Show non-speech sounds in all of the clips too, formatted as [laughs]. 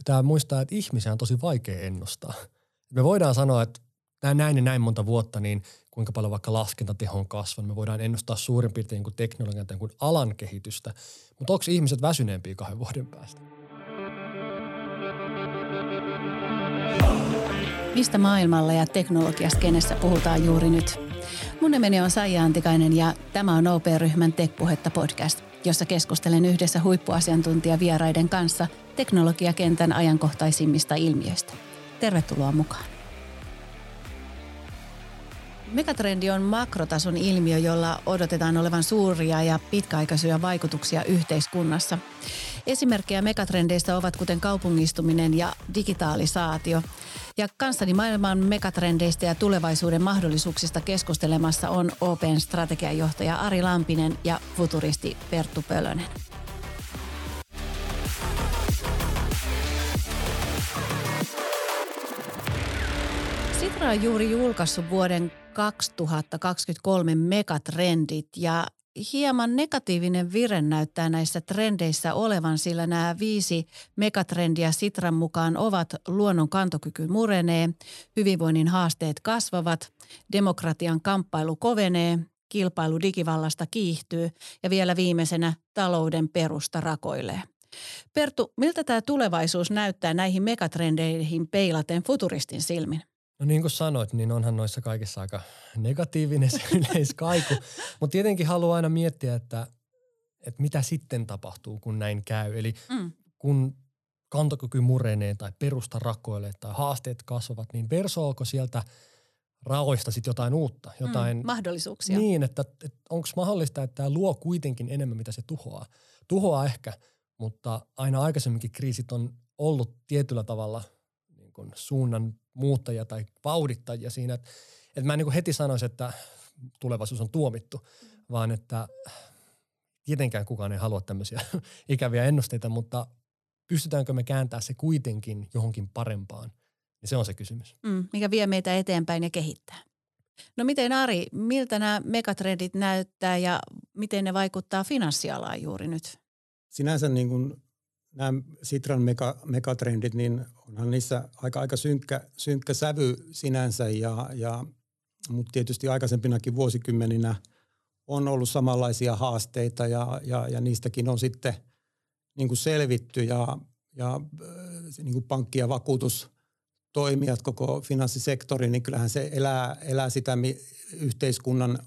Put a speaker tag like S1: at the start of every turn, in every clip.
S1: pitää muistaa, että ihmisiä on tosi vaikea ennustaa. Me voidaan sanoa, että näin ja näin monta vuotta, niin kuinka paljon vaikka laskentateho on kasvanut. Me voidaan ennustaa suurin piirtein kuin teknologian tai kuin alan kehitystä. Mutta onko ihmiset väsyneempiä kahden vuoden päästä?
S2: Mistä maailmalla ja teknologiaskenessä puhutaan juuri nyt? Mun nimeni on Saija Antikainen ja tämä on OP-ryhmän Tekpuhetta podcast, jossa keskustelen yhdessä huippuasiantuntijavieraiden kanssa teknologiakentän ajankohtaisimmista ilmiöistä. Tervetuloa mukaan. Megatrendi on makrotason ilmiö, jolla odotetaan olevan suuria ja pitkäaikaisia vaikutuksia yhteiskunnassa. Esimerkkejä megatrendeistä ovat kuten kaupungistuminen ja digitalisaatio. Ja kanssani maailman megatrendeistä ja tulevaisuuden mahdollisuuksista keskustelemassa on Open strategiajohtaja Ari Lampinen ja futuristi Perttu Pölönen. Sitra on juuri julkaissut vuoden 2023 megatrendit ja hieman negatiivinen vire näyttää näissä trendeissä olevan, sillä nämä viisi megatrendiä Sitran mukaan ovat luonnon kantokyky murenee, hyvinvoinnin haasteet kasvavat, demokratian kamppailu kovenee, kilpailu digivallasta kiihtyy ja vielä viimeisenä talouden perusta rakoilee. Perttu, miltä tämä tulevaisuus näyttää näihin megatrendeihin peilaten futuristin silmin?
S1: No niin kuin sanoit, niin onhan noissa kaikissa aika negatiivinen se [laughs] yleiskaiku. Mutta tietenkin haluaa aina miettiä, että, että mitä sitten tapahtuu, kun näin käy. Eli mm. kun kantokyky murenee tai perusta rakoilee tai haasteet kasvavat, niin versoako sieltä raoista sitten jotain uutta? Mm, jotain, mm,
S2: mahdollisuuksia.
S1: Niin, että, että onko mahdollista, että tämä luo kuitenkin enemmän, mitä se tuhoaa. Tuhoaa ehkä, mutta aina aikaisemminkin kriisit on ollut tietyllä tavalla niin kuin suunnan muuttajia tai vauhdittajia siinä. Että, että mä en niin heti sanoisi, että tulevaisuus on tuomittu, vaan että tietenkään kukaan ei halua tämmöisiä [laughs] ikäviä ennusteita, mutta pystytäänkö me kääntämään se kuitenkin johonkin parempaan, niin se on se kysymys.
S2: Mm, mikä vie meitä eteenpäin ja kehittää. No miten Ari, miltä nämä megatrendit näyttää ja miten ne vaikuttaa finanssialaan juuri nyt?
S3: Sinänsä niin kuin nämä Sitran mega, megatrendit, niin onhan niissä aika, aika synkkä, synkkä sävy sinänsä, ja, ja, mutta tietysti aikaisempinakin vuosikymmeninä on ollut samanlaisia haasteita ja, ja, ja niistäkin on sitten niin kuin selvitty ja, ja niin kuin pankki- ja vakuutustoimijat, koko finanssisektori, niin kyllähän se elää, elää sitä yhteiskunnan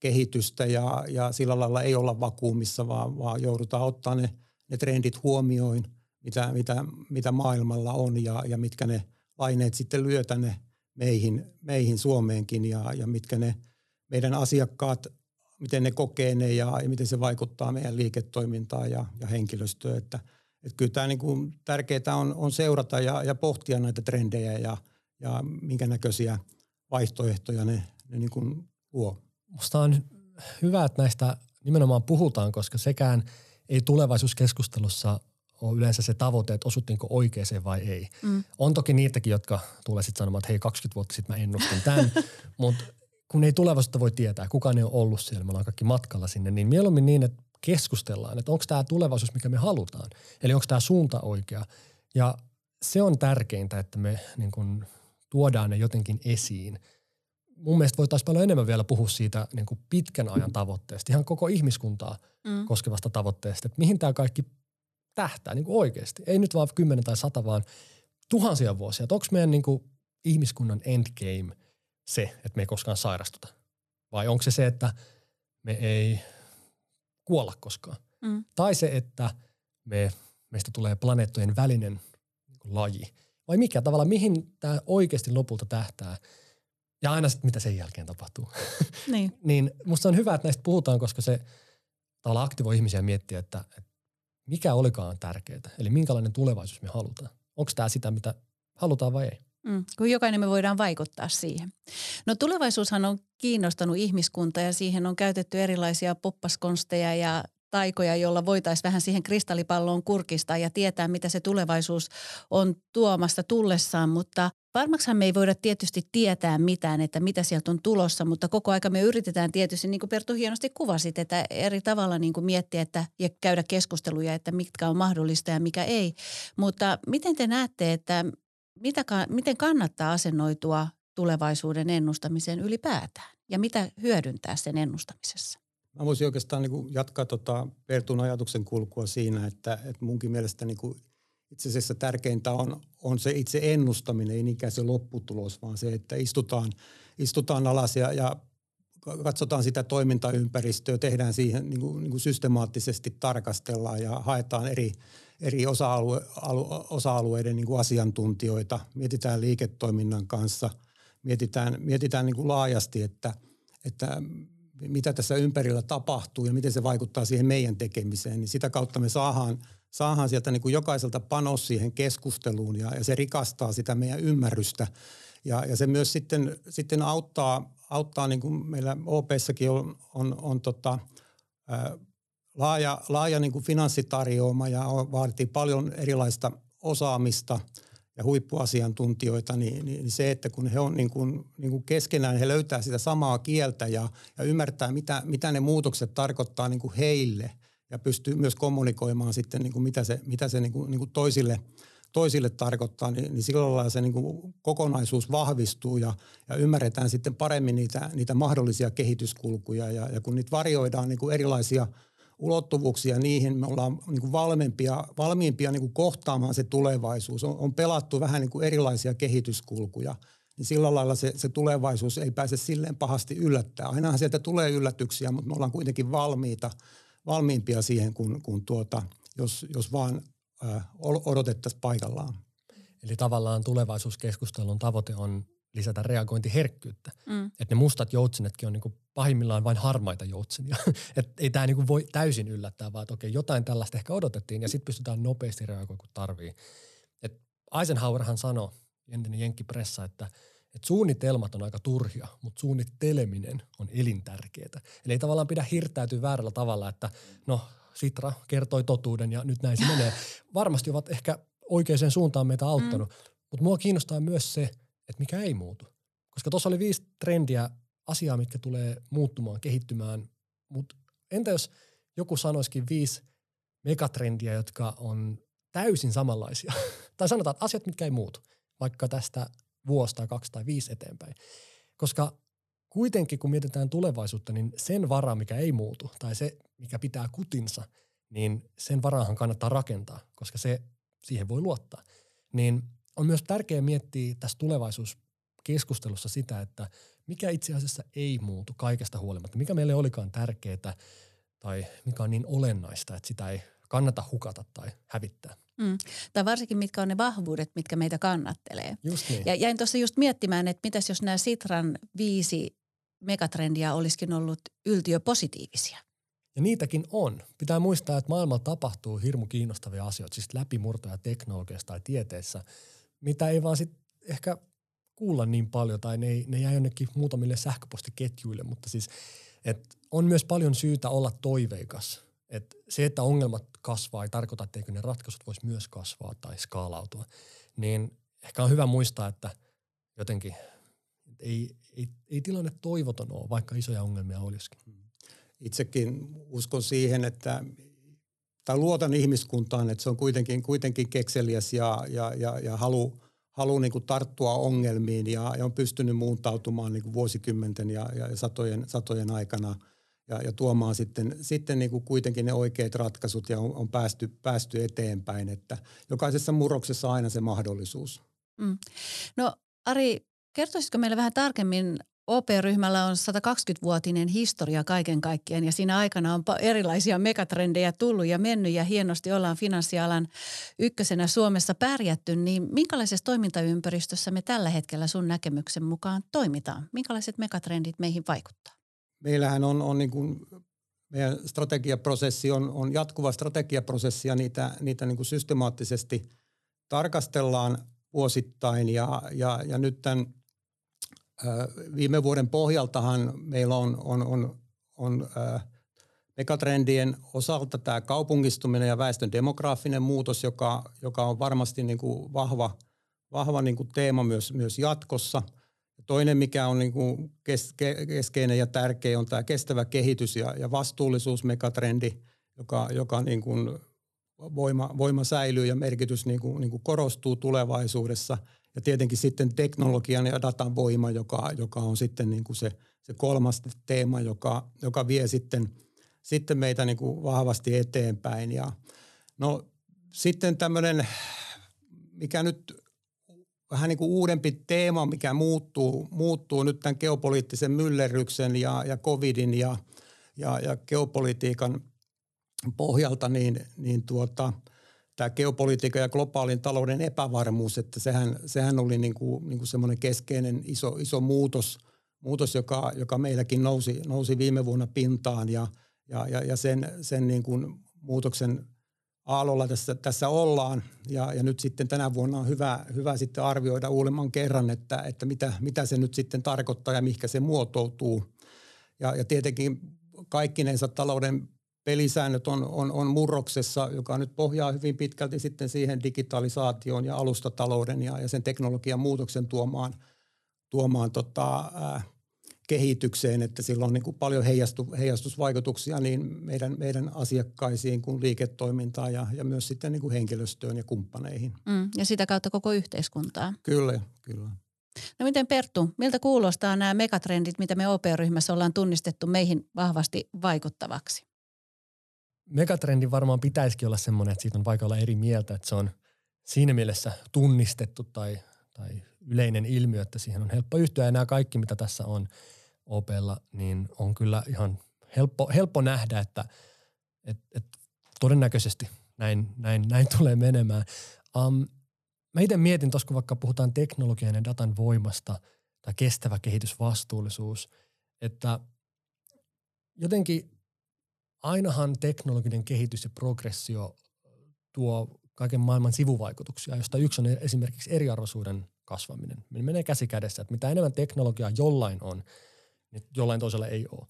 S3: kehitystä ja, ja sillä lailla ei olla vakuumissa, vaan, vaan joudutaan ottaa ne – ne trendit huomioin, mitä, mitä, mitä maailmalla on ja, ja mitkä ne paineet sitten lyö tänne meihin, meihin Suomeenkin ja, ja mitkä ne meidän asiakkaat, miten ne kokee ne ja, ja miten se vaikuttaa meidän liiketoimintaan ja, ja henkilöstöön. Että, että kyllä tämä niin kuin tärkeää on, on seurata ja, ja pohtia näitä trendejä ja, ja minkä näköisiä vaihtoehtoja ne, ne niin kuin luo.
S1: Musta on hyvä, että näistä nimenomaan puhutaan, koska sekään – ei tulevaisuuskeskustelussa ole yleensä se tavoite, että osuttiinko oikeeseen vai ei. Mm. On toki niitäkin, jotka tulee sitten sanomaan, että hei 20 vuotta sitten mä ennustin tämän, [laughs] mutta kun ei tulevaisuutta voi tietää, kukaan ei ole ollut siellä, me ollaan kaikki matkalla sinne, niin mieluummin niin, että keskustellaan, että onko tämä tulevaisuus, mikä me halutaan. Eli onko tämä suunta oikea. Ja se on tärkeintä, että me niin kun, tuodaan ne jotenkin esiin – mun mielestä voitaisiin paljon enemmän vielä puhua siitä niin kuin pitkän ajan tavoitteesta, ihan koko ihmiskuntaa mm. koskevasta tavoitteesta, että mihin tämä kaikki tähtää niin kuin oikeasti. Ei nyt vaan kymmenen tai sata, vaan tuhansia vuosia. Onko meidän niin kuin ihmiskunnan endgame se, että me ei koskaan sairastuta? Vai onko se se, että me ei kuolla koskaan? Mm. Tai se, että me, meistä tulee planeettojen välinen niin laji? Vai mikä tavalla, mihin tämä oikeasti lopulta tähtää – ja aina sitten, mitä sen jälkeen tapahtuu. [laughs] Niin. niin musta on hyvä, että näistä puhutaan, koska se tavallaan aktivoi ihmisiä miettiä, että, että mikä olikaan tärkeää. Eli minkälainen tulevaisuus me halutaan. Onko tämä sitä, mitä halutaan vai ei?
S2: Mm, kun jokainen me voidaan vaikuttaa siihen. No tulevaisuushan on kiinnostanut ihmiskuntaa ja siihen on käytetty erilaisia poppaskonsteja ja taikoja, jolla voitaisiin vähän siihen kristallipalloon kurkistaa ja tietää, mitä se tulevaisuus on tuomasta tullessaan, mutta varmaksihan me ei voida tietysti tietää mitään, että mitä sieltä on tulossa, mutta koko aika me yritetään tietysti, niin kuin Pertu hienosti kuvasit, että eri tavalla niin kuin miettiä että, ja käydä keskusteluja, että mitkä on mahdollista ja mikä ei. Mutta miten te näette, että mitä, miten kannattaa asennoitua tulevaisuuden ennustamiseen ylipäätään ja mitä hyödyntää sen ennustamisessa?
S3: Mä voisin oikeastaan niin jatkaa tota Pertun ajatuksen kulkua siinä, että, että munkin mielestä niin kuin itse asiassa tärkeintä on, on se itse ennustaminen, ei niinkään se lopputulos, vaan se, että istutaan, istutaan alas ja, ja katsotaan sitä toimintaympäristöä, tehdään siihen niin kuin, niin kuin systemaattisesti tarkastellaan ja haetaan eri, eri osa-alue, alu, osa-alueiden niin kuin asiantuntijoita, mietitään liiketoiminnan kanssa, mietitään, mietitään niin kuin laajasti, että, että mitä tässä ympärillä tapahtuu ja miten se vaikuttaa siihen meidän tekemiseen, niin sitä kautta me saadaan, saadaan sieltä niin kuin jokaiselta panos siihen keskusteluun ja, ja se rikastaa sitä meidän ymmärrystä. Ja, ja se myös sitten, sitten auttaa, auttaa niin kuin meillä OP-säkin on, on, on tota, ää, laaja, laaja niin kuin finanssitarjoama ja vaatii paljon erilaista osaamista – ja huippuasiantuntijoita, niin, niin se, että kun he on niin kuin, niin kuin keskenään, he löytää sitä samaa kieltä ja, ja ymmärtää, mitä, mitä ne muutokset tarkoittaa niin kuin heille ja pystyy myös kommunikoimaan sitten, niin kuin mitä se, mitä se niin kuin, niin kuin toisille, toisille tarkoittaa, niin, niin silloin lailla se niin kuin kokonaisuus vahvistuu ja, ja ymmärretään sitten paremmin niitä, niitä mahdollisia kehityskulkuja ja, ja kun niitä varjoidaan niin kuin erilaisia – ulottuvuuksia niihin. Me ollaan niin kuin valmiimpia, valmiimpia niin kuin kohtaamaan se tulevaisuus. On, on pelattu vähän niin kuin erilaisia kehityskulkuja. Niin sillä lailla se, se tulevaisuus ei pääse silleen pahasti yllättää. Ainahan sieltä tulee yllätyksiä, mutta me ollaan kuitenkin valmiita, valmiimpia siihen, kun, kun tuota, jos, jos vaan odotettaisiin paikallaan.
S1: Eli tavallaan tulevaisuuskeskustelun tavoite on lisätä reagointiherkkyyttä. Mm. Että ne mustat joutsenetkin on niinku pahimmillaan vain harmaita joutsenia. [laughs] että ei tämä niinku voi täysin yllättää, vaan että okei, jotain tällaista ehkä odotettiin ja sitten pystytään nopeasti reagoimaan, kun tarvii. Et Eisenhowerhan sanoi, entinen jenkkipressa, että, että suunnitelmat on aika turhia, mutta suunnitteleminen on elintärkeää. Eli ei tavallaan pidä hirttäytyä väärällä tavalla, että no Sitra kertoi totuuden ja nyt näin se menee. [laughs] Varmasti ovat ehkä oikeaan suuntaan meitä auttanut, mm. mutta mua kiinnostaa myös se – että mikä ei muutu. Koska tuossa oli viisi trendiä, asiaa, mitkä tulee muuttumaan, kehittymään. Mutta entä jos joku sanoisikin viisi megatrendiä, jotka on täysin samanlaisia? [laughs] tai sanotaan, että asiat, mitkä ei muutu, vaikka tästä vuosi tai kaksi tai viisi eteenpäin. Koska kuitenkin, kun mietitään tulevaisuutta, niin sen varaa, mikä ei muutu, tai se, mikä pitää kutinsa, niin sen varaahan kannattaa rakentaa, koska se, siihen voi luottaa. Niin on myös tärkeää miettiä tässä tulevaisuuskeskustelussa sitä, että mikä itse asiassa ei muutu kaikesta huolimatta, mikä meille olikaan tärkeää tai mikä on niin olennaista, että sitä ei kannata hukata tai hävittää.
S2: Mm. Tai varsinkin mitkä on ne vahvuudet, mitkä meitä kannattelee.
S1: Just niin.
S2: Ja jäin tuossa just miettimään, että mitäs jos nämä Sitran viisi megatrendiä olisikin ollut yltiöpositiivisia.
S1: Ja niitäkin on. Pitää muistaa, että maailmalla tapahtuu hirmu kiinnostavia asioita, siis läpimurtoja teknologiassa tai tieteessä – mitä ei vaan sit ehkä kuulla niin paljon tai ne, ne jää jonnekin muutamille sähköpostiketjuille, mutta siis et on myös paljon syytä olla toiveikas. Et se, että ongelmat kasvaa, ei tarkoita, etteikö ne ratkaisut voisi myös kasvaa tai skaalautua. Niin ehkä on hyvä muistaa, että jotenkin ei, ei, ei tilanne toivoton ole, vaikka isoja ongelmia olisikin.
S3: Itsekin uskon siihen, että tai luotan ihmiskuntaan, että se on kuitenkin, kuitenkin kekseliäs ja, ja, ja, ja halu, halu niin kuin tarttua ongelmiin ja, ja on pystynyt muuntautumaan niin kuin vuosikymmenten ja, ja satojen, satojen aikana ja, ja tuomaan sitten, sitten niin kuin kuitenkin ne oikeat ratkaisut ja on, on päästy, päästy eteenpäin. Että jokaisessa murroksessa aina se mahdollisuus. Mm.
S2: No Ari, kertoisitko meille vähän tarkemmin OP-ryhmällä on 120-vuotinen historia kaiken kaikkiaan ja siinä aikana on erilaisia megatrendejä tullut ja mennyt ja hienosti ollaan finanssialan ykkösenä Suomessa pärjätty, niin minkälaisessa toimintaympäristössä me tällä hetkellä sun näkemyksen mukaan toimitaan? Minkälaiset megatrendit meihin vaikuttaa?
S3: Meillähän on, on niin kuin meidän strategiaprosessi on, on jatkuva strategiaprosessi ja niitä, niitä niin kuin systemaattisesti tarkastellaan vuosittain ja, ja, ja nyt tämän Viime vuoden pohjaltahan meillä on, on, on, on megatrendien osalta tämä kaupungistuminen ja väestön demograafinen muutos, joka, joka on varmasti niin kuin vahva, vahva niin kuin teema myös, myös jatkossa. Toinen, mikä on niin kuin kes, keskeinen ja tärkeä, on tämä kestävä kehitys ja, ja vastuullisuus megatrendi, joka, joka niin kuin voima, voima säilyy ja merkitys niin kuin, niin kuin korostuu tulevaisuudessa. Ja tietenkin sitten teknologian ja datan voima, joka, joka on sitten niin kuin se, se kolmas teema, joka, joka vie sitten – sitten meitä niin kuin vahvasti eteenpäin. Ja no sitten tämmöinen, mikä nyt vähän niin kuin uudempi teema, mikä muuttuu, muuttuu nyt tämän geopoliittisen myllerryksen ja, ja covidin ja, ja, ja geopolitiikan pohjalta, niin, niin tuota, tämä geopolitiikan ja globaalin talouden epävarmuus, että sehän, sehän oli niin kuin, niin kuin semmoinen keskeinen iso, iso muutos, muutos joka, joka meilläkin nousi, nousi viime vuonna pintaan ja – ja, ja, ja sen, sen niin kuin muutoksen aallolla tässä, tässä ollaan. Ja, ja nyt sitten tänä vuonna on hyvä, hyvä sitten arvioida uudemman kerran, että, että mitä, mitä se nyt sitten tarkoittaa ja mihinkä se muotoutuu. Ja, ja tietenkin kaikkinensa talouden pelisäännöt on, on, on murroksessa, joka nyt pohjaa hyvin pitkälti sitten siihen digitalisaatioon ja alustatalouden ja, ja sen teknologian muutoksen tuomaan, tuomaan tota, ää, kehitykseen, että sillä on niin kuin paljon heijastu, heijastusvaikutuksia niin meidän, meidän asiakkaisiin kuin liiketoimintaan ja, ja myös sitten niin kuin henkilöstöön ja kumppaneihin.
S2: Mm, ja sitä kautta koko yhteiskuntaa.
S3: Kyllä, kyllä.
S2: No miten Perttu, miltä kuulostaa nämä megatrendit, mitä me OP-ryhmässä ollaan tunnistettu meihin vahvasti vaikuttavaksi?
S1: Megatrendi varmaan pitäisikin olla semmoinen, että siitä on vaikka olla eri mieltä, että se on siinä mielessä tunnistettu tai, tai yleinen ilmiö, että siihen on helppo yhtyä ja nämä kaikki, mitä tässä on – OPlla, niin on kyllä ihan helppo, helppo nähdä, että et, et todennäköisesti näin, näin, näin [laughs] tulee menemään. Um, mä itse mietin tuossa, kun vaikka puhutaan teknologian ja datan voimasta tai kestävä kehitysvastuullisuus, että jotenkin ainahan teknologinen kehitys ja progressio tuo kaiken maailman sivuvaikutuksia, josta yksi on esimerkiksi eriarvoisuuden kasvaminen. Me menee käsi kädessä, että mitä enemmän teknologiaa jollain on – niin jollain toisella ei ole.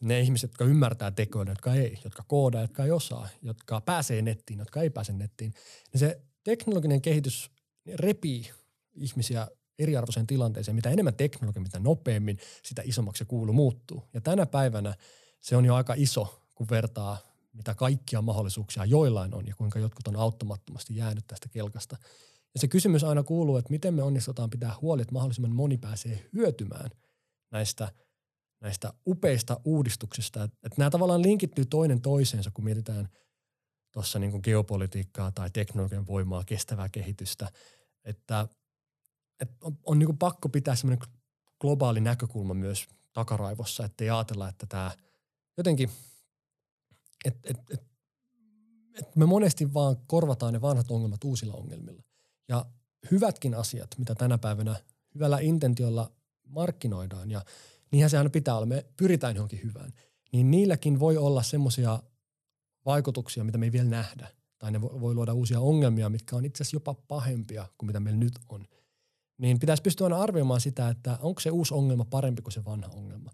S1: Ne ihmiset, jotka ymmärtää tekoja, jotka ei, jotka koodaa, jotka ei osaa, jotka pääsee nettiin, jotka ei pääse nettiin, niin se teknologinen kehitys repii ihmisiä eriarvoiseen tilanteeseen. Mitä enemmän teknologia, mitä nopeammin, sitä isommaksi se kuulu muuttuu. Ja tänä päivänä se on jo aika iso, kun vertaa mitä kaikkia mahdollisuuksia joillain on ja kuinka jotkut on auttamattomasti jäänyt tästä kelkasta. Ja se kysymys aina kuuluu, että miten me onnistutaan pitää huoli, että mahdollisimman moni pääsee hyötymään näistä – näistä upeista uudistuksista. Että, että nämä tavallaan linkittyy toinen toiseensa, kun mietitään tuossa niin geopolitiikkaa tai teknologian voimaa, kestävää kehitystä. Että, että on, on niin pakko pitää semmoinen globaali näkökulma myös takaraivossa, ettei ajatella, että tämä jotenkin, että et, et, et me monesti vaan korvataan ne vanhat ongelmat uusilla ongelmilla. Ja hyvätkin asiat, mitä tänä päivänä hyvällä intentiolla markkinoidaan ja niinhän se aina pitää olla. Me pyritään johonkin hyvään. Niin niilläkin voi olla semmoisia vaikutuksia, mitä me ei vielä nähdä. Tai ne voi luoda uusia ongelmia, mitkä on itse asiassa jopa pahempia kuin mitä meillä nyt on. Niin pitäisi pystyä aina arvioimaan sitä, että onko se uusi ongelma parempi kuin se vanha ongelma.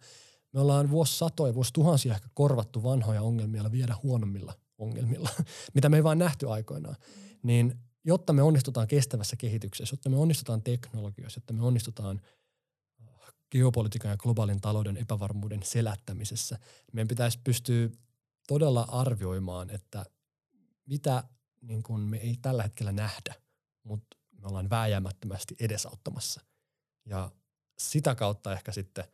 S1: Me ollaan vuosisatoja, vuosituhansia ehkä korvattu vanhoja ongelmia vielä huonommilla ongelmilla, [laughs] mitä me ei vaan nähty aikoinaan. Niin jotta me onnistutaan kestävässä kehityksessä, jotta me onnistutaan teknologiassa, jotta me onnistutaan – geopolitiikan ja globaalin talouden epävarmuuden selättämisessä. Meidän pitäisi pystyä todella arvioimaan, että mitä niin kuin me ei tällä hetkellä nähdä, mutta me ollaan vääjäämättömästi edesauttamassa. Ja sitä kautta ehkä sitten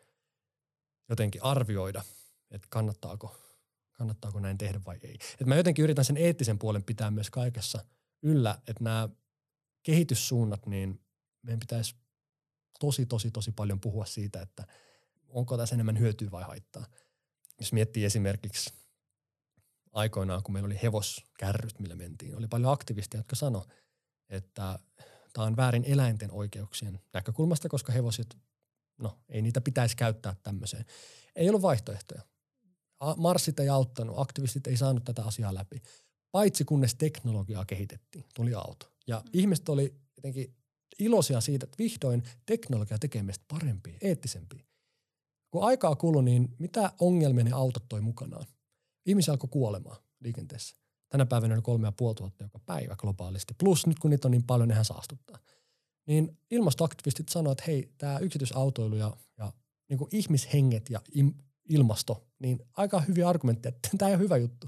S1: jotenkin arvioida, että kannattaako, kannattaako näin tehdä vai ei. Et mä jotenkin yritän sen eettisen puolen pitää myös kaikessa yllä, että nämä kehityssuunnat, niin meidän pitäisi tosi, tosi, tosi paljon puhua siitä, että onko tässä enemmän hyötyä vai haittaa. Jos miettii esimerkiksi aikoinaan, kun meillä oli hevoskärryt, millä mentiin, oli paljon aktivisteja, jotka sanoi, että tämä on väärin eläinten oikeuksien näkökulmasta, koska hevoset, no ei niitä pitäisi käyttää tämmöiseen. Ei ollut vaihtoehtoja. Marssit ei auttanut, aktivistit ei saanut tätä asiaa läpi. Paitsi kunnes teknologiaa kehitettiin, tuli auto. Ja mm. ihmiset oli jotenkin iloisia siitä, että vihdoin teknologia tekee meistä parempia, eettisempiä. Kun aikaa kului, niin mitä ongelmia ne autot toi mukanaan? ihmisiä alkoi kuolemaan liikenteessä. Tänä päivänä on kolme ja puoli tuhatta joka päivä globaalisti. Plus nyt kun niitä on niin paljon, nehän saastuttaa. Niin ilmastoaktivistit sanoivat, että hei, tämä yksityisautoilu ja, ja niin kuin ihmishenget ja im, ilmasto, niin aika hyviä argumentteja, [laughs] että tämä ei ole hyvä juttu.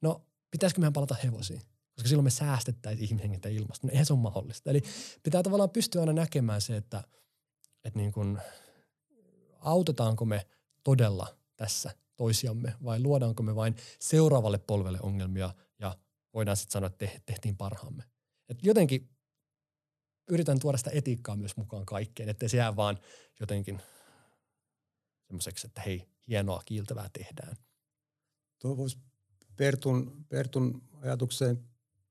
S1: No, pitäisikö meidän palata hevosiin? Koska silloin me säästettäisiin ihmishenget ja ilmasto. No eihän se ole mahdollista. Eli pitää tavallaan pystyä aina näkemään se, että, että niin kuin, autetaanko me todella tässä toisiamme vai luodaanko me vain seuraavalle polvelle ongelmia ja voidaan sitten sanoa, että tehtiin parhaamme. Et jotenkin yritän tuoda sitä etiikkaa myös mukaan kaikkeen, ettei se jää vaan jotenkin semmoiseksi, että hei, hienoa, kiiltävää tehdään.
S3: Tuo voisi Pertun, Pertun ajatukseen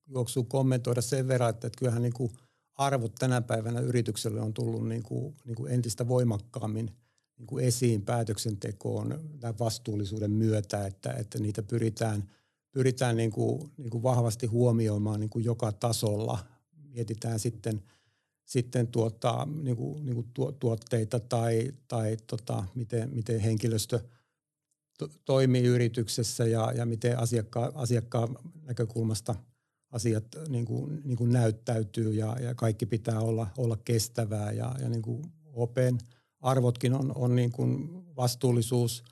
S3: juoksuun kommentoida sen verran, että, että kyllähän niin kuin arvot tänä päivänä yritykselle on tullut niin kuin, niin kuin entistä voimakkaammin niin kuin esiin päätöksentekoon tämän vastuullisuuden myötä, että, että niitä pyritään, pyritään niin kuin, niin kuin vahvasti huomioimaan niin kuin joka tasolla. Mietitään sitten – sitten tuottaa niin kuin, niin kuin tuotteita tai, tai tota, miten, miten henkilöstö to, toimii yrityksessä ja, ja miten asiakkaan, asiakkaan näkökulmasta asiat niin kuin, niin kuin näyttäytyy ja, ja kaikki pitää olla, olla kestävää ja, ja niin kuin Open arvotkin on, on niin kuin vastuullisuus,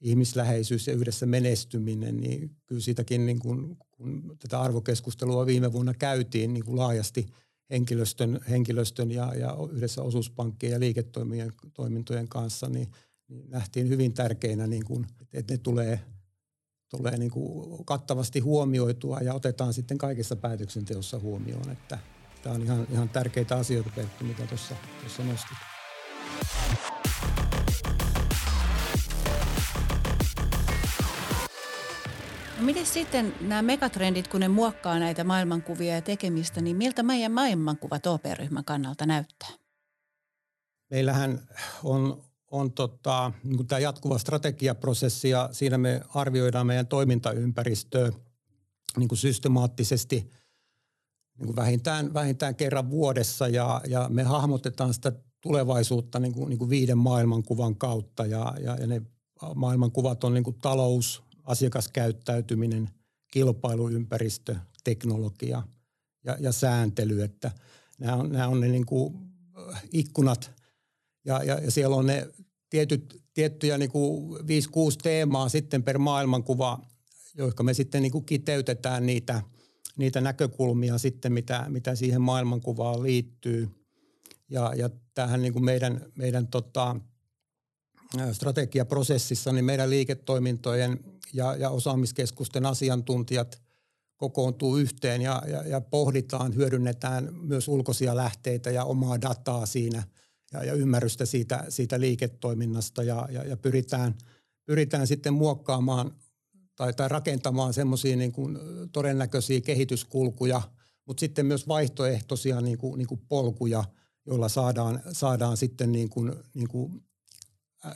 S3: ihmisläheisyys ja yhdessä menestyminen, niin kyllä siitäkin niin kuin, kun tätä arvokeskustelua viime vuonna käytiin niin kuin laajasti – henkilöstön, henkilöstön ja, ja yhdessä osuuspankkien ja liiketoimintojen kanssa, niin, niin nähtiin hyvin tärkeinä, niin kuin, että ne tulee, tulee niin kuin kattavasti huomioitua ja otetaan sitten kaikessa päätöksenteossa huomioon. Että tämä on ihan, ihan tärkeitä asioita, Perttu, mitä tuossa nostit.
S2: Miten sitten nämä megatrendit, kun ne muokkaa näitä maailmankuvia ja tekemistä, niin miltä meidän maailmankuva OP-ryhmän kannalta näyttää?
S3: Meillähän on, on tota, niin tämä jatkuva strategiaprosessi ja siinä me arvioidaan meidän toimintaympäristöä niin kuin systemaattisesti niin kuin vähintään, vähintään kerran vuodessa ja, ja me hahmotetaan sitä tulevaisuutta niin kuin, niin kuin viiden maailmankuvan kautta ja, ja, ja ne maailmankuvat on niin kuin talous, asiakaskäyttäytyminen, kilpailuympäristö, teknologia ja, ja sääntely, että nämä on, nämä on ne niin kuin äh, ikkunat ja, ja, ja siellä on ne tietyt, tiettyjä niin kuin 5-6 teemaa sitten per maailmankuva, joihin me sitten niin kuin kiteytetään niitä, niitä näkökulmia sitten, mitä, mitä siihen maailmankuvaan liittyy. Ja, ja tähän niin kuin meidän, meidän tota, strategiaprosessissa, niin meidän liiketoimintojen ja, ja osaamiskeskusten asiantuntijat kokoontuu yhteen ja, ja, ja pohditaan, hyödynnetään myös ulkoisia lähteitä ja omaa dataa siinä ja, ja ymmärrystä siitä, siitä liiketoiminnasta ja, ja, ja pyritään, pyritään sitten muokkaamaan tai, tai rakentamaan semmoisia niin kuin todennäköisiä kehityskulkuja, mutta sitten myös vaihtoehtoisia niin kuin, niin kuin polkuja, joilla saadaan, saadaan sitten niin kuin, niin kuin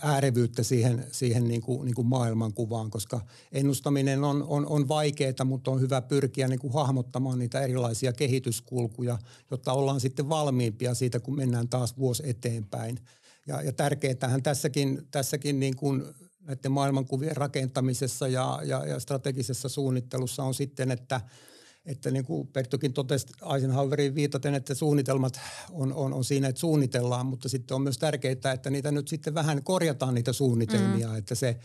S3: äärevyyttä siihen, siihen niin kuin, niin kuin maailmankuvaan, koska ennustaminen on, on, on vaikeaa, mutta on hyvä pyrkiä niin kuin hahmottamaan niitä erilaisia kehityskulkuja, jotta ollaan sitten valmiimpia siitä, kun mennään taas vuosi eteenpäin. Ja, ja tärkeintähän tässäkin, tässäkin niin kuin näiden maailmankuvien rakentamisessa ja, ja, ja strategisessa suunnittelussa on sitten, että – että niin kuin Perttukin totesi Eisenhowerin viitaten, että suunnitelmat on, on, on siinä, että suunnitellaan, mutta sitten on myös tärkeää, että niitä nyt sitten vähän korjataan niitä suunnitelmia, mm. että se,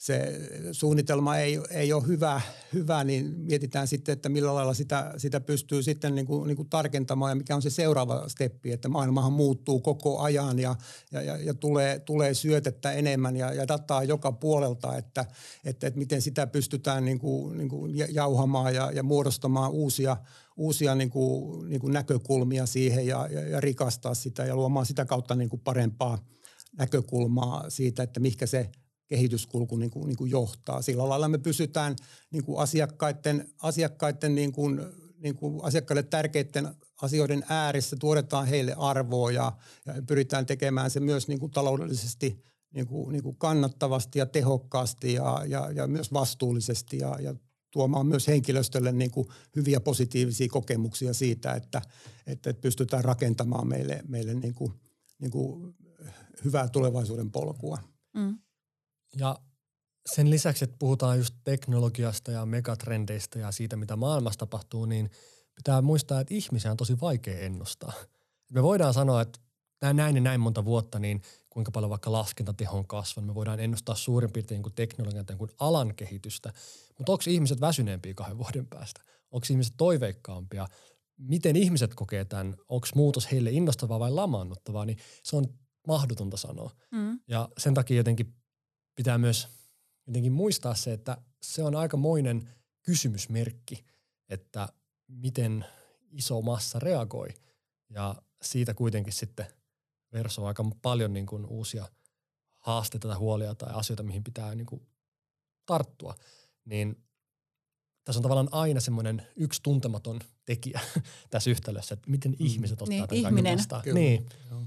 S3: se suunnitelma ei, ei ole hyvä, hyvä, niin mietitään sitten, että millä lailla sitä, sitä pystyy sitten niin kuin, niin kuin tarkentamaan ja mikä on se seuraava steppi, että maailmahan muuttuu koko ajan ja, ja, ja, ja tulee, tulee syötettä enemmän ja, ja dataa joka puolelta, että, että, että miten sitä pystytään niin kuin, niin kuin jauhamaan ja, ja muodostamaan uusia, uusia niin kuin, niin kuin näkökulmia siihen ja, ja, ja rikastaa sitä ja luomaan sitä kautta niin kuin parempaa näkökulmaa siitä, että mihinkä se kehityskulku niin kuin, niin kuin johtaa. Sillä lailla me pysytään niin kuin asiakkaiden, asiakkaiden niin kuin, niin kuin asiakkaille tärkeiden asioiden ääressä, tuodetaan heille arvoa ja, ja pyritään tekemään se myös niin kuin taloudellisesti niin kuin, niin kuin kannattavasti ja tehokkaasti ja, ja, ja myös vastuullisesti ja, ja tuomaan myös henkilöstölle niin kuin hyviä positiivisia kokemuksia siitä, että, että pystytään rakentamaan meille, meille niin kuin, niin kuin hyvää tulevaisuuden polkua. Mm.
S1: Ja sen lisäksi, että puhutaan just teknologiasta ja megatrendeistä ja siitä, mitä maailmassa tapahtuu, niin pitää muistaa, että ihmisiä on tosi vaikea ennustaa. Me voidaan sanoa, että näin ja näin monta vuotta, niin kuinka paljon vaikka laskentateho on kasvanut. Me voidaan ennustaa suurin piirtein kuin teknologian tai kuin alan kehitystä. Mutta onko ihmiset väsyneempiä kahden vuoden päästä? Onko ihmiset toiveikkaampia? Miten ihmiset kokee tämän? Onko muutos heille innostavaa vai lamaannuttavaa? Niin se on mahdotonta sanoa. Mm. Ja sen takia jotenkin pitää myös jotenkin muistaa se, että se on aikamoinen kysymysmerkki, että miten iso massa reagoi. Ja siitä kuitenkin sitten versoo aika paljon niin kuin uusia haasteita tai huolia tai asioita, mihin pitää niin kuin tarttua. Niin tässä on tavallaan aina semmoinen yksi tuntematon tekijä [laughs] tässä yhtälössä, että miten mm. ihmiset ottaa
S2: niin,
S1: tämän
S2: ihminen.
S1: vastaan. Niin.
S3: Joo.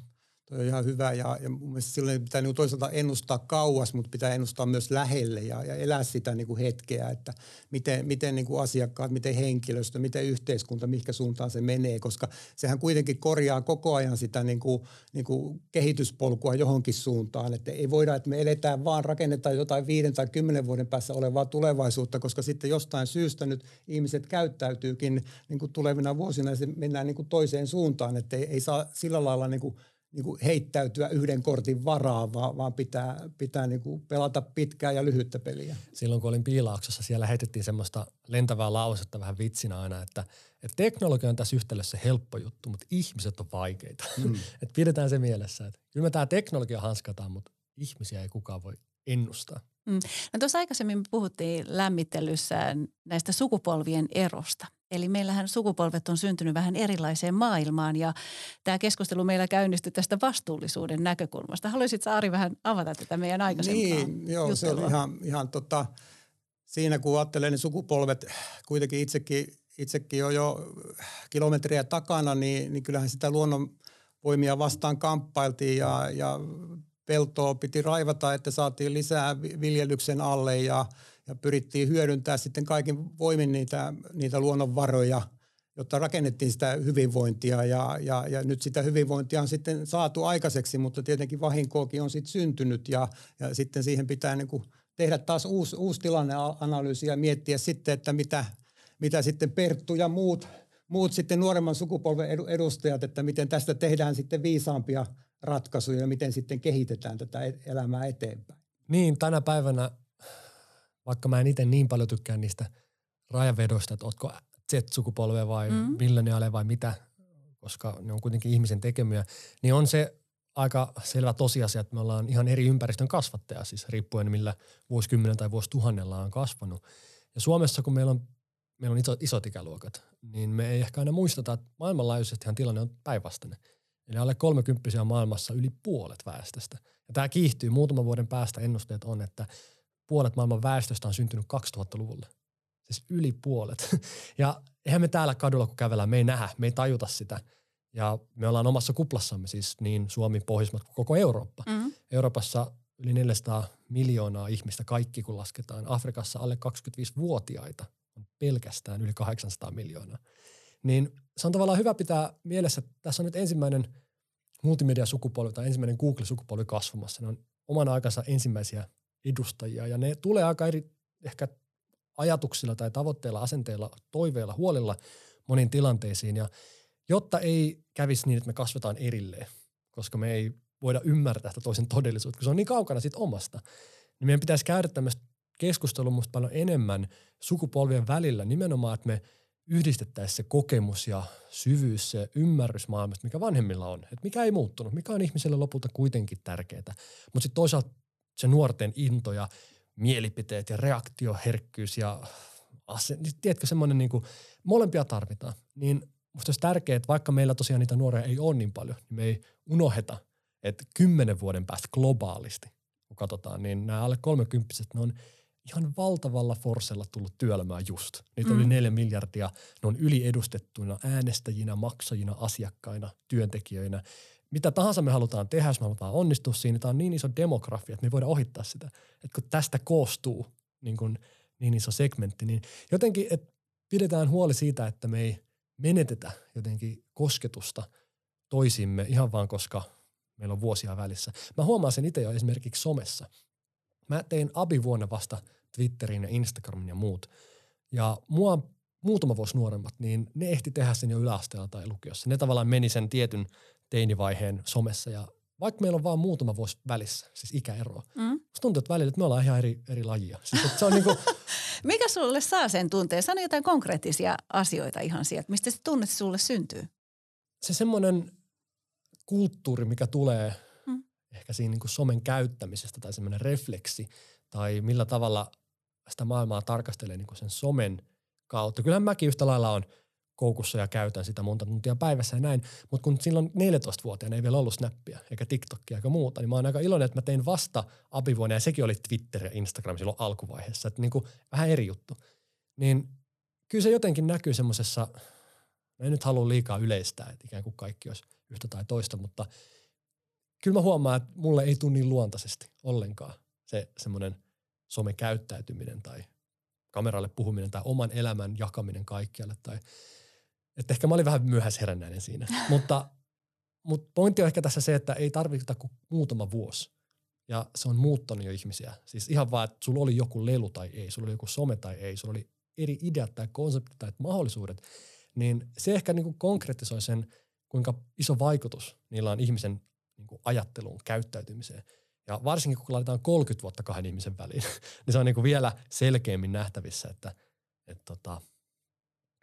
S3: Toi on ihan hyvä ja, ja mun mielestä silloin pitää niin toisaalta ennustaa kauas, mutta pitää ennustaa myös lähelle ja, ja elää sitä niin kuin hetkeä, että miten, miten niin kuin asiakkaat, miten henkilöstö, miten yhteiskunta, mihinkä suuntaan se menee, koska sehän kuitenkin korjaa koko ajan sitä niin kuin, niin kuin kehityspolkua johonkin suuntaan, että ei voida, että me eletään vaan, rakennetaan jotain viiden tai kymmenen vuoden päässä olevaa tulevaisuutta, koska sitten jostain syystä nyt ihmiset käyttäytyykin niin kuin tulevina vuosina ja se mennään niin kuin toiseen suuntaan, että ei, ei saa sillä lailla niin kuin niin kuin heittäytyä yhden kortin varaan, vaan, vaan pitää, pitää niin kuin pelata pitkää ja lyhyttä peliä.
S1: Silloin kun olin Piilaaksossa, siellä heitettiin semmoista lentävää lausetta vähän vitsinä aina, että, että teknologia on tässä yhtälössä helppo juttu, mutta ihmiset on vaikeita. Mm. [laughs] että pidetään se mielessä, että kyllä me tämä teknologia hanskataan, mutta ihmisiä ei kukaan voi ennustaa.
S2: Mm. No tuossa aikaisemmin me puhuttiin lämmittelyssä näistä sukupolvien erosta. Eli meillähän sukupolvet on syntynyt vähän erilaiseen maailmaan ja tämä keskustelu meillä käynnistyi tästä vastuullisuuden näkökulmasta. Haluaisitko Ari vähän avata tätä meidän aikaisempaa
S3: Niin, joo, juttelua? se oli ihan, ihan tota, siinä kun ajattelee ne sukupolvet, kuitenkin itsekin, itsekin on jo kilometriä takana, niin, niin kyllähän sitä luonnon voimia vastaan kamppailtiin ja, ja peltoa piti raivata, että saatiin lisää viljelyksen alle ja, ja pyrittiin hyödyntää sitten kaikin voimin niitä, niitä luonnonvaroja, jotta rakennettiin sitä hyvinvointia ja, ja, ja nyt sitä hyvinvointia on sitten saatu aikaiseksi, mutta tietenkin vahinkoakin on sitten syntynyt ja, ja sitten siihen pitää niin kuin tehdä taas uusi, uusi tilanneanalyysi ja miettiä sitten, että mitä, mitä sitten Perttu ja muut, muut sitten nuoremman sukupolven edustajat, että miten tästä tehdään sitten viisaampia ratkaisuja ja miten sitten kehitetään tätä e-, elämää eteenpäin.
S1: Niin, tänä päivänä, vaikka mä en itse niin paljon tykkää niistä rajanvedoista, että ootko Z-sukupolvea vai mm. milleniaaleja vai mitä, koska ne on kuitenkin ihmisen tekemiä, niin on se aika selvä tosiasia, että me ollaan ihan eri ympäristön kasvattaja, siis riippuen millä vuosikymmenen tai vuosituhannella on kasvanut. Ja Suomessa, kun meillä on, meillä on isot, isot ikäluokat, niin me ei ehkä aina muisteta, että maailmanlaajuisestihan tilanne on päinvastainen. Eli alle 30 maailmassa yli puolet väestöstä. Ja tämä kiihtyy. Muutaman vuoden päästä ennusteet on, että puolet maailman väestöstä on syntynyt 2000-luvulla. Siis yli puolet. [laughs] Ja eihän me täällä kadulla kun kävellään, me ei nähdä, me ei tajuta sitä. Ja me ollaan omassa kuplassamme siis niin Suomi, Pohjoismaat kuin koko Eurooppa. Mm-hmm. Euroopassa yli 400 miljoonaa ihmistä kaikki kun lasketaan. Afrikassa alle 25-vuotiaita on pelkästään yli 800 miljoonaa. Niin se on tavallaan hyvä pitää mielessä, että tässä on nyt ensimmäinen multimedia-sukupolvi tai ensimmäinen Google-sukupolvi kasvamassa. Ne on oman aikansa ensimmäisiä edustajia ja ne tulee aika eri ehkä ajatuksilla tai tavoitteilla, asenteilla, toiveilla, huolilla moniin tilanteisiin. Ja jotta ei kävisi niin, että me kasvetaan erilleen, koska me ei voida ymmärtää sitä toisen todellisuutta, kun se on niin kaukana siitä omasta, niin meidän pitäisi käydä tämmöistä keskustelua musta paljon enemmän sukupolvien välillä nimenomaan, että me – yhdistettäisiin se kokemus ja syvyys, se ymmärrys maailmasta, mikä vanhemmilla on. Että mikä ei muuttunut, mikä on ihmiselle lopulta kuitenkin tärkeää. Mutta sitten toisaalta se nuorten into ja mielipiteet ja reaktioherkkyys ja ase, niin tiedätkö semmoinen niin kuin, molempia tarvitaan. Niin musta olisi tärkeää, että vaikka meillä tosiaan niitä nuoria ei ole niin paljon, niin me ei unoheta, että kymmenen vuoden päästä globaalisti, kun katsotaan, niin nämä alle kolmekymppiset, ne on – ihan valtavalla forsella tullut työelämään just. Niitä mm. oli neljä miljardia. Ne on yliedustettuina äänestäjinä, maksajina, asiakkaina, työntekijöinä. Mitä tahansa me halutaan tehdä, jos me halutaan onnistua siinä, tämä on niin iso demografia, että me voidaan ohittaa sitä. Että kun tästä koostuu niin, kuin, niin iso segmentti, niin jotenkin, että pidetään huoli siitä, että me ei menetetä jotenkin kosketusta toisimme ihan vaan koska meillä on vuosia välissä. Mä huomaan sen itse jo esimerkiksi somessa – Mä tein abivuonna vasta Twitterin ja Instagramin ja muut. Ja mua muutama vuosi nuoremmat, niin ne ehti tehdä sen jo yläasteella tai lukiossa. Ne tavallaan meni sen tietyn teinivaiheen somessa ja vaikka meillä on vaan muutama vuosi välissä, siis ikäero. Mm. Musta tuntuu, että välillä että me ollaan ihan eri, eri lajia. Siis, se on niinku... [laughs]
S2: Mikä sulle saa sen tunteen? Sano jotain konkreettisia asioita ihan sieltä. Mistä se tunne sulle syntyy?
S1: Se semmoinen kulttuuri, mikä tulee mm. ehkä siinä niinku somen käyttämisestä tai semmoinen refleksi tai millä tavalla sitä maailmaa tarkastelee niinku sen somen kautta. Kyllähän mäkin yhtä lailla on – koukussa ja käytän sitä monta tuntia päivässä ja näin. Mutta kun silloin 14-vuotiaana ei vielä ollut Snappia eikä TikTokia eikä muuta, niin mä oon aika iloinen, että mä tein vasta apivuonna ja sekin oli Twitter ja Instagram silloin alkuvaiheessa. Että niinku vähän eri juttu. Niin kyllä se jotenkin näkyy semmoisessa, mä en nyt halua liikaa yleistää, että ikään kuin kaikki olisi yhtä tai toista, mutta kyllä mä huomaan, että mulle ei tunni niin luontaisesti ollenkaan se semmoinen somekäyttäytyminen tai kameralle puhuminen tai oman elämän jakaminen kaikkialle tai – että ehkä mä olin vähän myöhäisherännäinen siinä. [laughs] mutta, mutta pointti on ehkä tässä se, että ei tarvita kuin muutama vuosi. Ja se on muuttanut jo ihmisiä. Siis ihan vaan, että sulla oli joku lelu tai ei, sulla oli joku some tai ei, sulla oli eri ideat tai konseptit tai mahdollisuudet. Niin se ehkä niin kuin konkretisoi sen, kuinka iso vaikutus niillä on ihmisen niin kuin ajatteluun, käyttäytymiseen. Ja varsinkin kun laitetaan 30 vuotta kahden ihmisen väliin, [laughs] niin se on niin kuin vielä selkeämmin nähtävissä, että, että tota,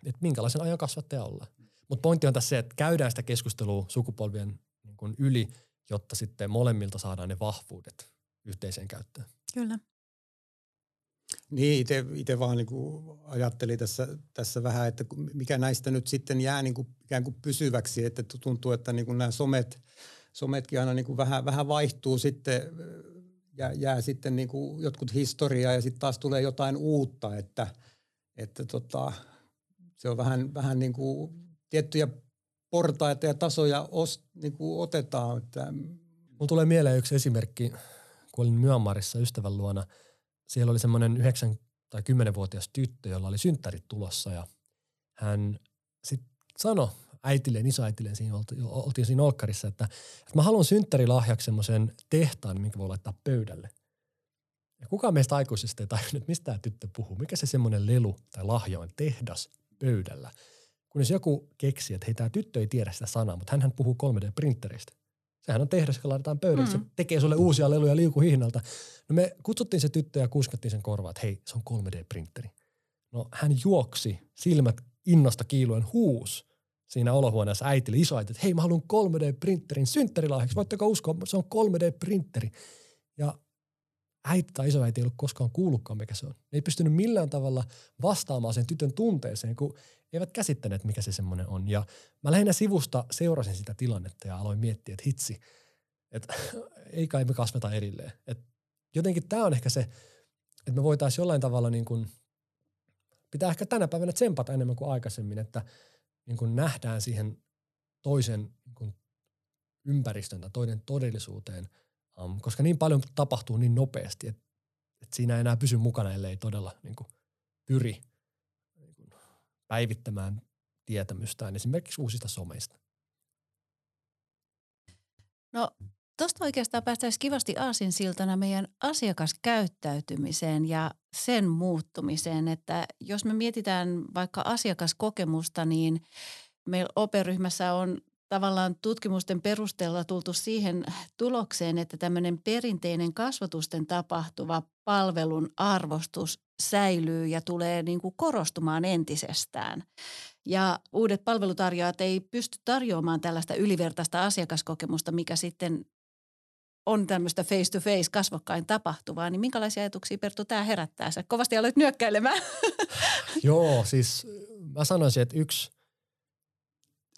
S1: että minkälaisen ajan kasvattaja olla. Mutta pointti on tässä se, että käydään sitä keskustelua sukupolvien niin kuin yli, jotta sitten molemmilta saadaan ne vahvuudet yhteiseen käyttöön.
S2: Kyllä.
S3: Niin, itse vaan niin kuin ajattelin tässä, tässä vähän, että mikä näistä nyt sitten jää niin kuin ikään kuin pysyväksi, että tuntuu, että niin kuin nämä somet, sometkin aina niin kuin vähän, vähän vaihtuu sitten, jää, jää sitten niin kuin jotkut historiaa ja sitten taas tulee jotain uutta, että, että tota, se on vähän, vähän niin kuin tiettyjä portaita ja tasoja os, niin kuin otetaan. Että...
S1: Mulla tulee mieleen yksi esimerkki, kun olin Myanmarissa ystävän luona. Siellä oli semmoinen 9 tai 10-vuotias tyttö, jolla oli synttärit tulossa ja hän sitten sanoi äitilleen, isoäitilleen, siinä oltiin, oltiin siinä olkkarissa, että, että mä haluan synttärilahjaksi semmoisen tehtaan, minkä voi laittaa pöydälle. Ja kukaan meistä aikuisista ei tajunnut, mistä tämä tyttö puhuu. Mikä se semmoinen lelu tai lahja on, tehdas pöydällä. Kunnes joku keksi, että hei tämä tyttö ei tiedä sitä sanaa, mutta hän puhuu 3D-printteristä. Sehän on tehdas, joka laitetaan pöydälle. Mm. Se tekee sulle uusia leluja liukuhihnalta. No me kutsuttiin se tyttö ja kuskattiin sen korvaan, että hei, se on 3D-printeri. No hän juoksi silmät innosta kiiluen huus siinä olohuoneessa äitille, isoäiti, että hei mä haluan 3D-printerin synttärilahjaksi. Voitteko uskoa, se on 3D-printeri. Ja äiti tai isoäiti ei ollut koskaan kuullutkaan, mikä se on. Ne ei pystynyt millään tavalla vastaamaan sen tytön tunteeseen, kun eivät käsittäneet, mikä se semmoinen on. Ja mä lähinnä sivusta seurasin sitä tilannetta ja aloin miettiä, että hitsi, että [laughs] ei kai me kasveta erilleen. Et jotenkin tämä on ehkä se, että me voitaisiin jollain tavalla niin kuin, pitää ehkä tänä päivänä tsempata enemmän kuin aikaisemmin, että niin kuin nähdään siihen toisen niin kuin ympäristön tai toinen todellisuuteen – Um, koska niin paljon tapahtuu niin nopeasti, että, että siinä ei enää pysy mukana, ellei todella niin kuin, pyri niin kuin, päivittämään tietämystään esimerkiksi uusista someista.
S2: No tuosta oikeastaan päästäisiin kivasti aasinsiltana meidän asiakaskäyttäytymiseen ja sen muuttumiseen, että jos me mietitään vaikka asiakaskokemusta, niin meillä operyhmässä on tavallaan tutkimusten perusteella tultu siihen tulokseen, että tämmöinen perinteinen kasvatusten tapahtuva palvelun arvostus säilyy ja tulee niin kuin korostumaan entisestään. Ja uudet palvelutarjoajat ei pysty tarjoamaan tällaista ylivertaista asiakaskokemusta, mikä sitten on tämmöistä face-to-face kasvokkain tapahtuvaa, niin minkälaisia ajatuksia Perttu tämä herättää? Sä kovasti aloit nyökkäilemään.
S1: Joo, siis mä sanoisin, että yksi –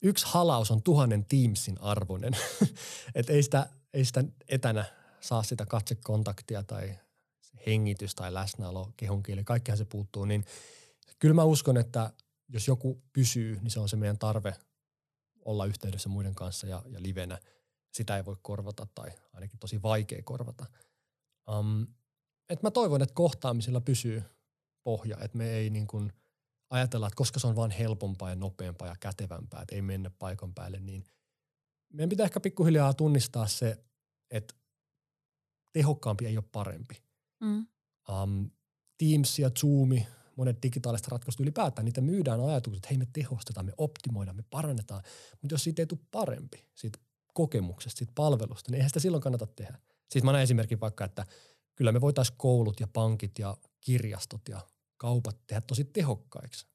S1: yksi halaus on tuhannen Teamsin arvoinen. [laughs] että ei sitä, ei sitä etänä saa sitä katsekontaktia tai hengitys tai läsnäolo, kehon kieli, kaikkihan se puuttuu, niin kyllä mä uskon, että jos joku pysyy, niin se on se meidän tarve olla yhteydessä muiden kanssa ja, ja livenä. Sitä ei voi korvata tai ainakin tosi vaikea korvata. Um, et mä toivon, että kohtaamisilla pysyy pohja, että me ei niin kuin – ajatellaan, että koska se on vain helpompaa ja nopeampaa ja kätevämpää, että ei mennä paikan päälle, niin meidän pitää ehkä pikkuhiljaa tunnistaa se, että tehokkaampi ei ole parempi. Mm. Um, Teams ja Zoomi, monet digitaaliset ratkaisut ylipäätään, niitä myydään ajatukset, että hei me tehostetaan, me optimoidaan, me parannetaan. Mutta jos siitä ei tule parempi, siitä kokemuksesta, siitä palvelusta, niin eihän sitä silloin kannata tehdä. Siis mä näen esimerkin vaikka, että kyllä me voitaisiin koulut ja pankit ja kirjastot ja kaupat tehdä tosi tehokkaiksi.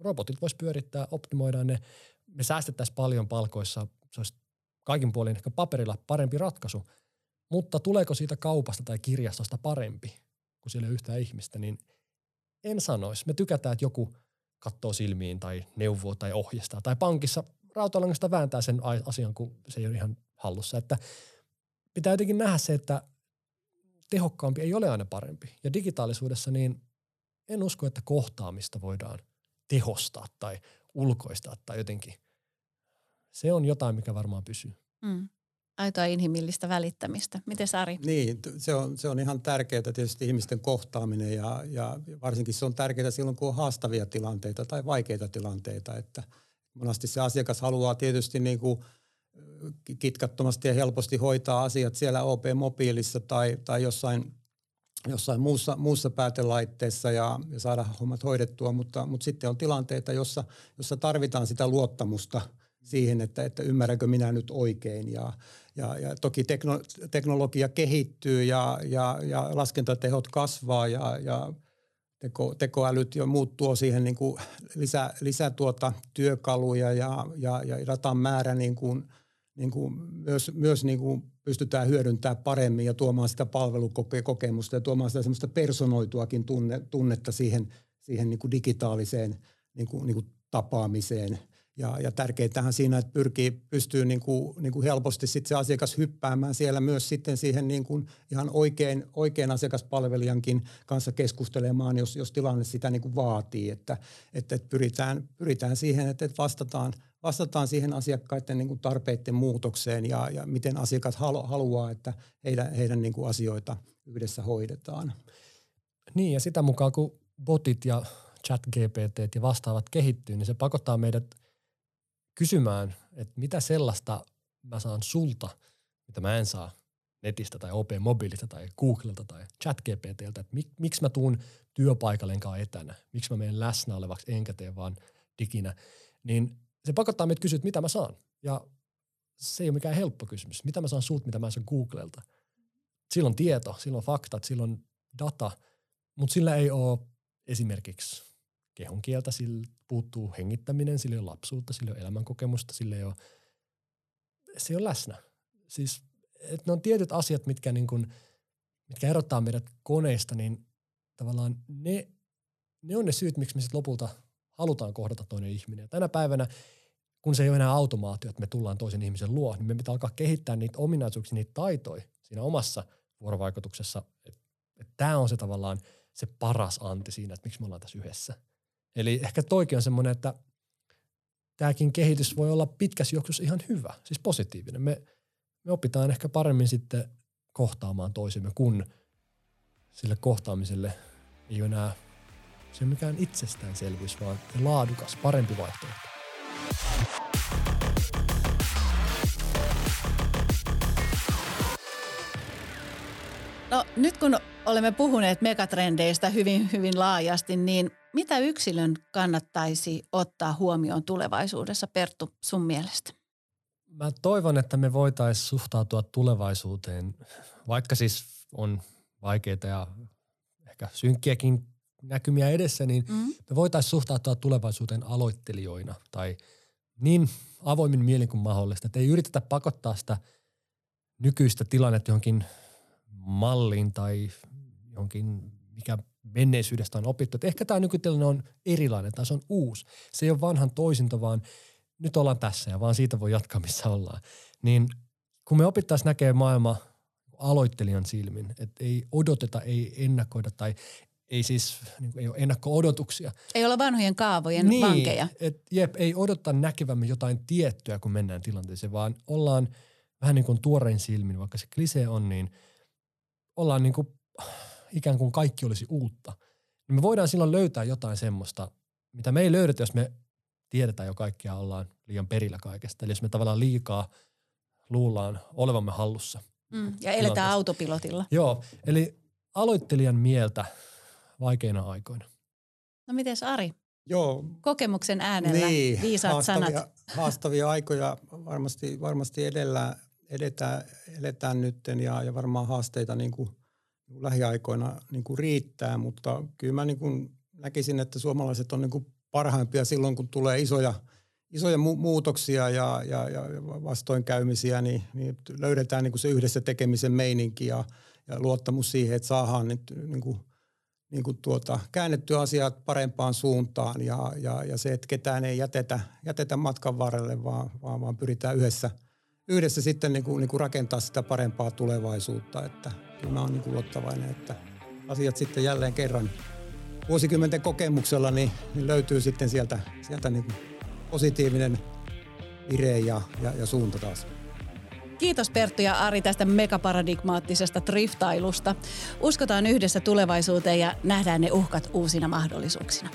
S1: Robotit vois pyörittää, optimoidaan ne. Me säästettäisiin paljon palkoissa, se olisi kaikin puolin ehkä paperilla parempi ratkaisu. Mutta tuleeko siitä kaupasta tai kirjastosta parempi, kun siellä ei yhtään ihmistä, niin en sanoisi. Me tykätään, että joku katsoo silmiin tai neuvoo tai ohjastaa. Tai pankissa rautalangasta vääntää sen asian, kun se ei ole ihan hallussa. Että pitää jotenkin nähdä se, että tehokkaampi ei ole aina parempi. Ja digitaalisuudessa niin en usko, että kohtaamista voidaan tehostaa tai ulkoistaa tai jotenkin. Se on jotain, mikä varmaan pysyy. Mm.
S2: Aitoa inhimillistä välittämistä. Miten Sari?
S3: Niin, se on, se on ihan tärkeää tietysti ihmisten kohtaaminen ja, ja varsinkin se on tärkeää silloin, kun on haastavia tilanteita tai vaikeita tilanteita. Että monasti se asiakas haluaa tietysti niin kuin – kitkattomasti ja helposti hoitaa asiat siellä OP-mobiilissa tai, tai jossain, jossain muussa, muussa päätelaitteessa ja, ja saada hommat hoidettua, mutta, mutta sitten on tilanteita, jossa, jossa tarvitaan sitä luottamusta siihen, että, että ymmärränkö minä nyt oikein. Ja, ja, ja toki tekno, teknologia kehittyy ja, ja, ja laskentatehot kasvaa ja, ja teko, tekoälyt jo muut tuo siihen niin kuin lisä, lisä tuota työkaluja ja, ja, ja datan määrä niin kuin – niin kuin myös, myös niin kuin pystytään hyödyntämään paremmin ja tuomaan sitä palvelukokemusta ja tuomaan sitä semmoista personoituakin tunne, tunnetta siihen, siihen niin kuin digitaaliseen niin kuin, niin kuin tapaamiseen. Ja, ja tärkeintähän siinä, että pyrkii, pystyy niin kuin, niin kuin helposti sitten se asiakas hyppäämään siellä myös sitten siihen niin kuin ihan oikein, oikein asiakaspalvelijankin kanssa keskustelemaan, jos, jos tilanne sitä niin kuin vaatii. Että, että pyritään, pyritään siihen, että vastataan – vastataan siihen asiakkaiden niin kuin tarpeiden muutokseen ja, ja miten asiakas halu, haluaa, että heidän, heidän niin kuin asioita yhdessä hoidetaan.
S1: Niin ja sitä mukaan kun botit ja chat GPT ja vastaavat kehittyy, niin se pakottaa meidät kysymään, että mitä sellaista mä saan sulta, mitä mä en saa netistä tai OP Mobiilista tai Googlelta tai ChatGPTltä, että mik, miksi mä tuun työpaikallenkaan etänä, miksi mä menen läsnä olevaksi enkä tee vaan diginä, niin se pakottaa meitä kysyä, mitä mä saan. Ja se ei ole mikään helppo kysymys. Mitä mä saan sulta, mitä mä saan Googlelta. Silloin tieto, silloin faktat, silloin data, mutta sillä ei ole esimerkiksi kehon kieltä, sillä puuttuu hengittäminen, sillä ei ole lapsuutta, sillä ei ole elämänkokemusta, sillä ei ole, se ei ole läsnä. Siis, että ne on tietyt asiat, mitkä, niin kun, mitkä erottaa meidät koneista, niin tavallaan ne, ne on ne syyt, miksi me sitten lopulta halutaan kohdata toinen ihminen. Ja tänä päivänä kun se ei ole enää automaatio, että me tullaan toisen ihmisen luo, niin me pitää alkaa kehittää niitä ominaisuuksia, niitä taitoja siinä omassa vuorovaikutuksessa. Tämä on se tavallaan se paras anti siinä, että miksi me ollaan tässä yhdessä. Eli ehkä toikin on semmoinen, että tämäkin kehitys voi olla pitkässä juoksussa ihan hyvä, siis positiivinen. Me, me opitaan ehkä paremmin sitten kohtaamaan toisemme, kun sille kohtaamiselle ei ole enää se mikään itsestäänselvyys, vaan laadukas, parempi vaihtoehto.
S2: No nyt kun olemme puhuneet megatrendeistä hyvin, hyvin laajasti, niin mitä yksilön kannattaisi ottaa huomioon tulevaisuudessa, Perttu, sun mielestä?
S1: Mä toivon, että me voitaisiin suhtautua tulevaisuuteen, vaikka siis on vaikeita ja ehkä synkkiäkin näkymiä edessä, niin mm. me voitaisiin suhtautua tulevaisuuteen aloittelijoina tai niin avoimin mielin kuin mahdollista. Että ei yritetä pakottaa sitä nykyistä tilannetta johonkin malliin tai johonkin, mikä menneisyydestä on opittu. Että ehkä tämä nykytilanne on erilainen tai se on uusi. Se ei ole vanhan toisinto, vaan nyt ollaan tässä ja vaan siitä voi jatkaa, missä ollaan. Niin kun me opittaisiin näkee maailma aloittelijan silmin, että ei odoteta, ei ennakoida tai ei siis niin kuin, ei ole ennakko-odotuksia.
S2: Ei ole vanhojen kaavojen
S1: niin,
S2: vankeja.
S1: Et, jep, ei odottaa näkevämme jotain tiettyä, kun mennään tilanteeseen, vaan ollaan vähän niin kuin tuorein silmin, vaikka se klise on, niin ollaan niin kuin, ikään kuin kaikki olisi uutta. Niin me voidaan silloin löytää jotain semmoista, mitä me ei löydetä, jos me tiedetään jo kaikkia, ollaan liian perillä kaikesta. Eli jos me tavallaan liikaa luullaan olevamme hallussa.
S2: Mm, ja eletään autopilotilla.
S1: Joo, eli aloittelijan mieltä vaikeina aikoina?
S2: No miten Ari?
S3: Joo.
S2: Kokemuksen äänellä niin, viisaat haastavia,
S3: sanat. Haastavia aikoja varmasti, varmasti edellä, edetään, eletään nytten ja, ja varmaan haasteita niin kuin, niin kuin lähiaikoina niin kuin riittää, mutta kyllä mä niin kuin näkisin, että suomalaiset on niin kuin parhaimpia silloin, kun tulee isoja, isoja mu- muutoksia ja, ja, ja vastoinkäymisiä, niin, niin löydetään niin kuin se yhdessä tekemisen meininki ja, ja luottamus siihen, että saadaan nyt niin kuin – niin kuin tuota, käännetty asiat parempaan suuntaan ja, ja, ja se, että ketään ei jätetä, jätetä matkan varrelle, vaan, vaan, vaan pyritään yhdessä, yhdessä sitten niin kuin, niin kuin rakentaa sitä parempaa tulevaisuutta. Että kyllä mä oon niin kuin luottavainen, että asiat sitten jälleen kerran vuosikymmenten kokemuksella niin, niin löytyy sitten sieltä, sieltä niin kuin positiivinen vire ja, ja, ja suunta taas.
S2: Kiitos Perttu ja Ari tästä megaparadigmaattisesta driftailusta. Uskotaan yhdessä tulevaisuuteen ja nähdään ne uhkat uusina mahdollisuuksina.